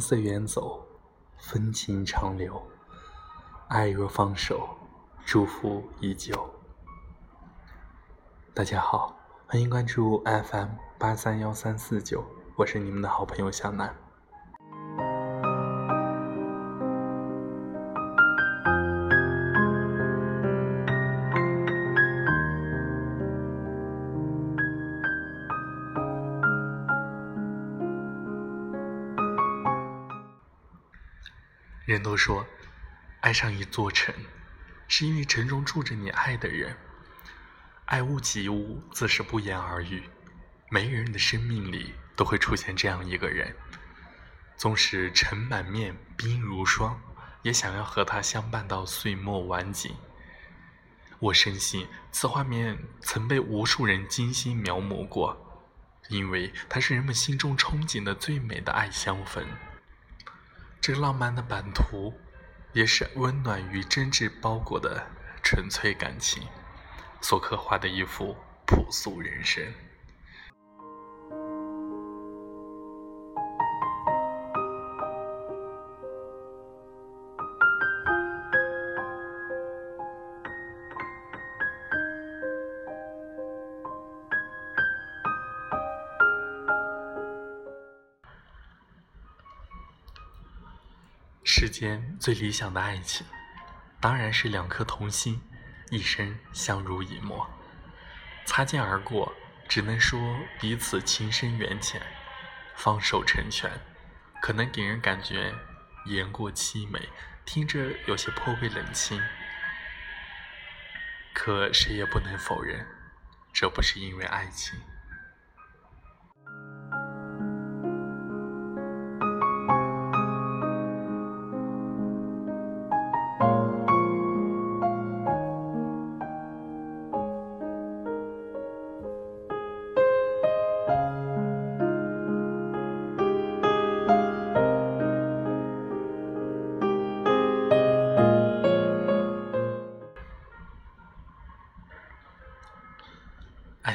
春色远走，风情长留。爱若放手，祝福依旧。大家好，欢迎关注 FM 八三幺三四九，我是你们的好朋友小南。都说，爱上一座城，是因为城中住着你爱的人。爱屋及乌，自是不言而喻。每个人的生命里都会出现这样一个人，纵使尘满面，鬓如霜，也想要和他相伴到岁末晚景。我深信，此画面曾被无数人精心描摹过，因为它是人们心中憧憬的最美的爱相逢。这浪漫的版图，也是温暖与真挚包裹的纯粹感情，所刻画的一幅朴素人生。间最理想的爱情，当然是两颗同心，一生相濡以沫。擦肩而过，只能说彼此情深缘浅；放手成全，可能给人感觉言过凄美，听着有些颇为冷清。可谁也不能否认，这不是因为爱情。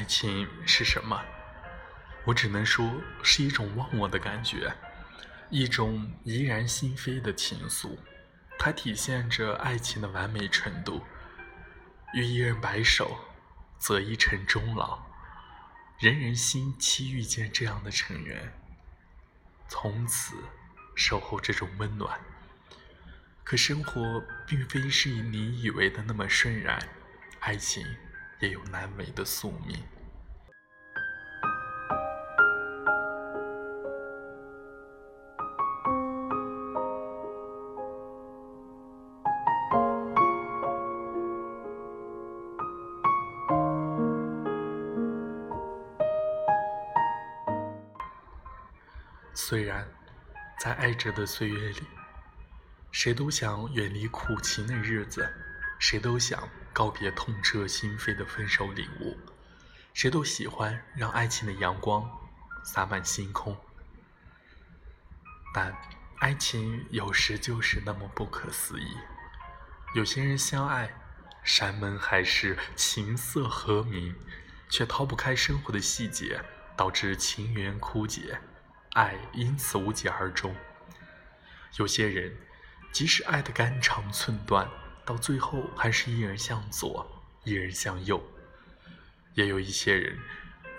情是什么？我只能说是一种忘我的感觉，一种怡然心扉的情愫。它体现着爱情的完美程度。与一人白首，则一城终老。人人心期遇见这样的成员，从此守候这种温暖。可生活并非是你以为的那么顺然，爱情。也有难违的宿命。虽然在爱着的岁月里，谁都想远离苦情的日子，谁都想。告别痛彻心扉的分手礼物，谁都喜欢让爱情的阳光洒满星空。但爱情有时就是那么不可思议。有些人相爱，山盟海誓，琴瑟和鸣，却逃不开生活的细节，导致情缘枯竭，爱因此无疾而终。有些人，即使爱得肝肠寸断。到最后还是一人向左，一人向右。也有一些人，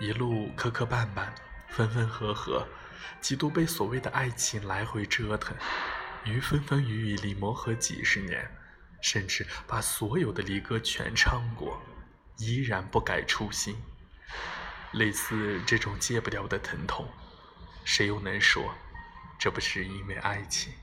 一路磕磕绊绊，分分合合，几度被所谓的爱情来回折腾，于风风雨雨里磨合几十年，甚至把所有的离歌全唱过，依然不改初心。类似这种戒不掉的疼痛，谁又能说，这不是因为爱情？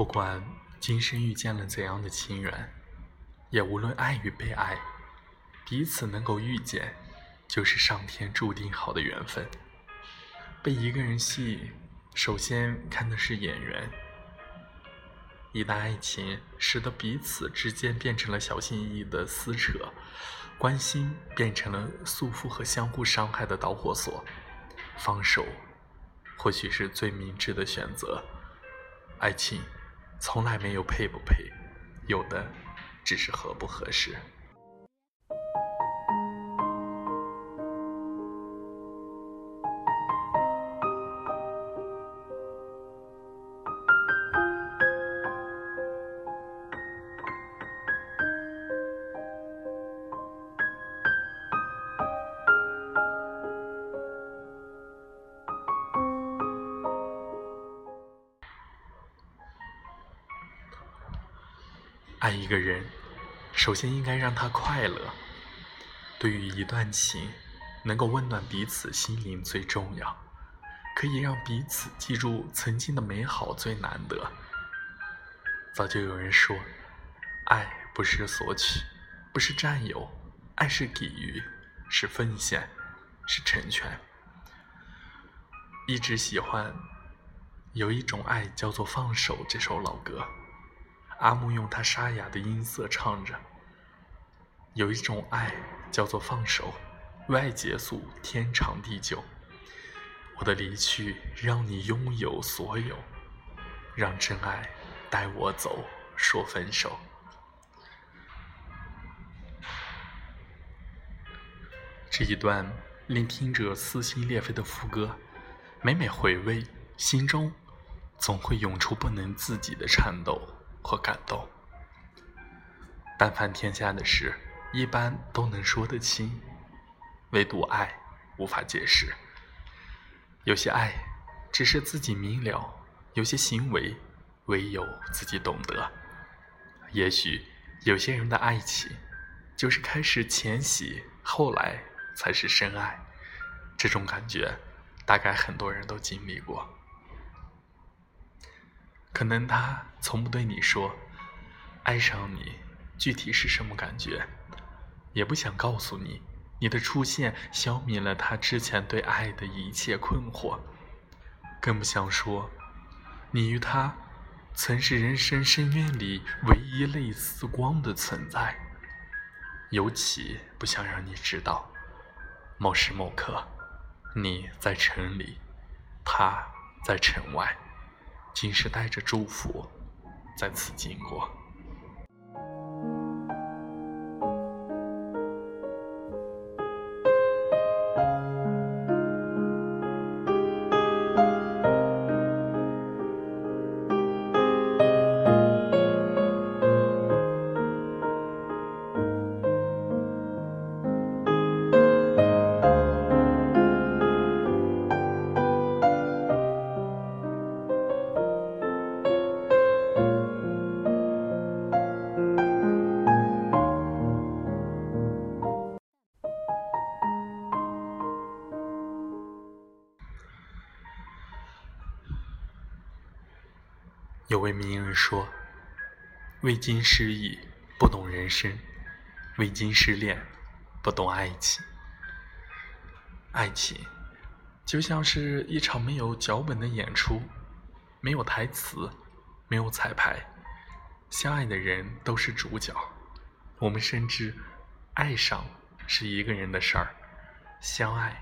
不管今生遇见了怎样的情缘，也无论爱与被爱，彼此能够遇见，就是上天注定好的缘分。被一个人吸引，首先看的是眼缘。一旦爱情使得彼此之间变成了小心翼翼的撕扯，关心变成了束缚和相互伤害的导火索，放手或许是最明智的选择。爱情从来没有配不配，有的只是合不合适。爱一个人，首先应该让他快乐。对于一段情，能够温暖彼此心灵最重要，可以让彼此记住曾经的美好最难得。早就有人说，爱不是索取，不是占有，爱是给予，是奉献，是成全。一直喜欢有一种爱叫做放手这首老歌。阿木用他沙哑的音色唱着：“有一种爱叫做放手，为爱结束天长地久。我的离去让你拥有所有，让真爱带我走，说分手。”这一段令听者撕心裂肺的副歌，每每回味，心中总会涌出不能自己的颤抖。或感动，但凡天下的事，一般都能说得清，唯独爱无法解释。有些爱只是自己明了，有些行为唯有自己懂得。也许有些人的爱情，就是开始浅喜，后来才是深爱。这种感觉，大概很多人都经历过。可能他从不对你说，爱上你具体是什么感觉，也不想告诉你，你的出现消灭了他之前对爱的一切困惑，更不想说，你与他曾是人生深渊里唯一类似光的存在，尤其不想让你知道，某时某刻，你在城里，他在城外。仅是带着祝福，在此经过。有位名人说：“未经失意，不懂人生；未经失恋，不懂爱情。爱情就像是一场没有脚本的演出，没有台词，没有彩排。相爱的人都是主角，我们深知，爱上是一个人的事儿，相爱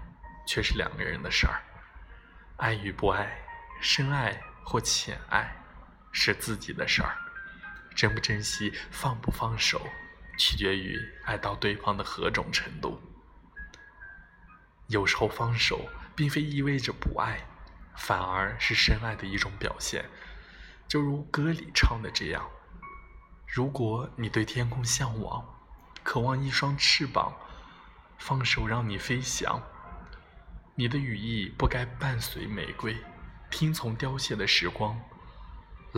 却是两个人的事儿。爱与不爱，深爱或浅爱。”是自己的事儿，珍不珍惜、放不放手，取决于爱到对方的何种程度。有时候放手，并非意味着不爱，反而是深爱的一种表现。就如歌里唱的这样：如果你对天空向往，渴望一双翅膀，放手让你飞翔。你的羽翼不该伴随玫瑰，听从凋谢的时光。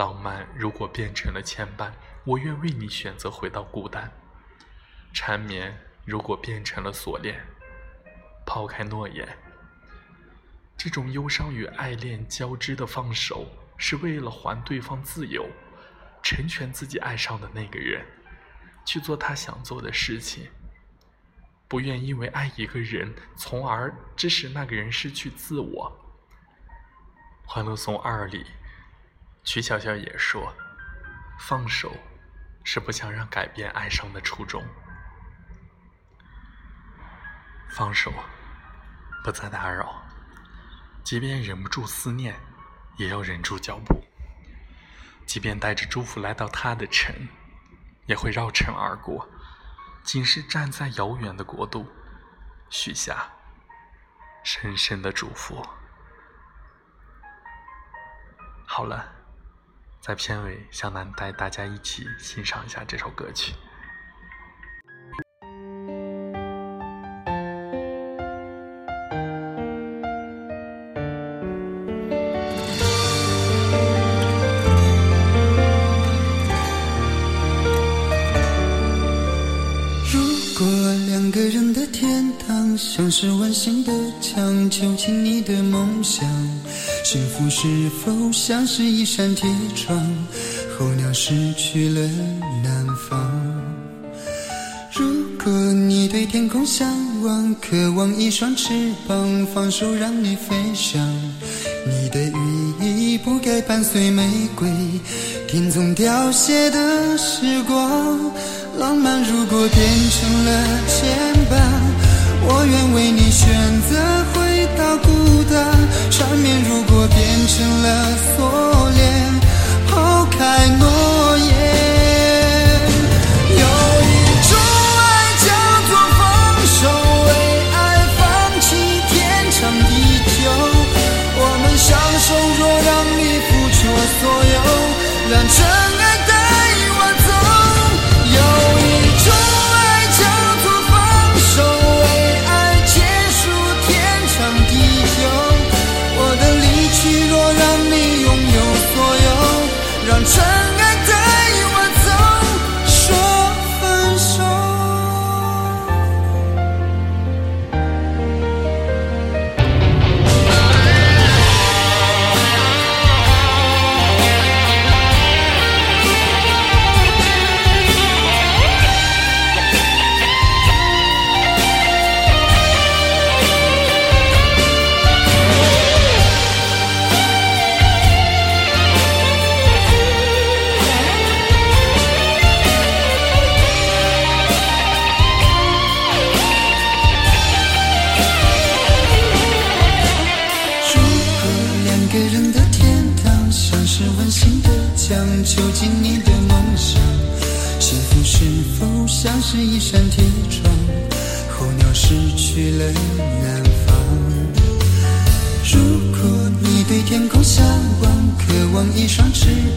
浪漫如果变成了牵绊，我愿为你选择回到孤单；缠绵如果变成了锁链，抛开诺言。这种忧伤与爱恋交织的放手，是为了还对方自由，成全自己爱上的那个人，去做他想做的事情。不愿因为爱一个人，从而致使那个人失去自我。《欢乐颂二》里，曲筱绡也说：“放手，是不想让改变爱上的初衷。放手，不再打扰，即便忍不住思念，也要忍住脚步。即便带着祝福来到他的城，也会绕城而过。”仅是站在遥远的国度，许下深深的祝福。好了，在片尾，向南带大家一起欣赏一下这首歌曲。如果两个人的天堂像是温馨的墙，囚禁你。幸福是否像是一扇铁窗，候鸟失去了南方？如果你对天空向往，渴望一双翅膀，放手让你飞翔。你的羽翼不该伴随玫瑰，听从凋谢的时光。浪漫如果变成了牵绊。我愿为你选择回到孤单，缠绵如果变成了锁链，抛开诺言。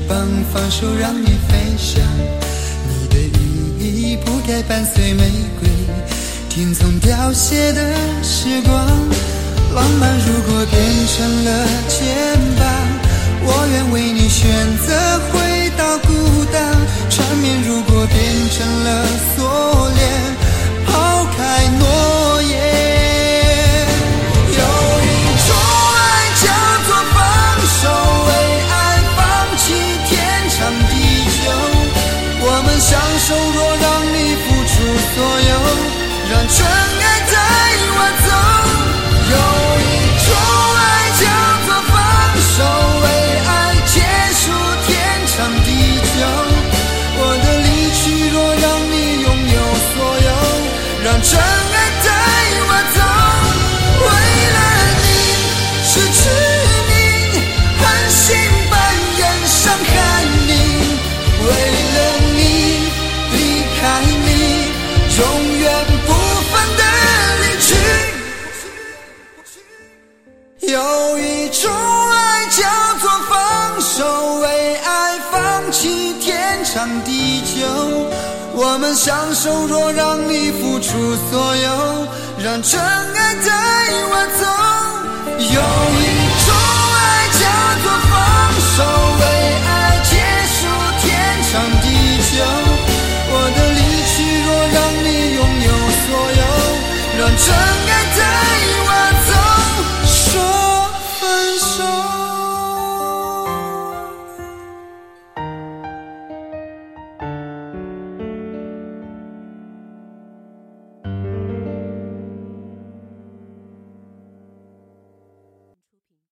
膀，放手让你飞翔。你的羽翼不该伴随玫瑰，听从凋谢的时光。浪漫如果变成了牵绊。我愿为你选择回到孤单，缠绵如果变成了锁链，抛开诺有，上地球，我们相守，若让你付出所有，让真爱带我走，永。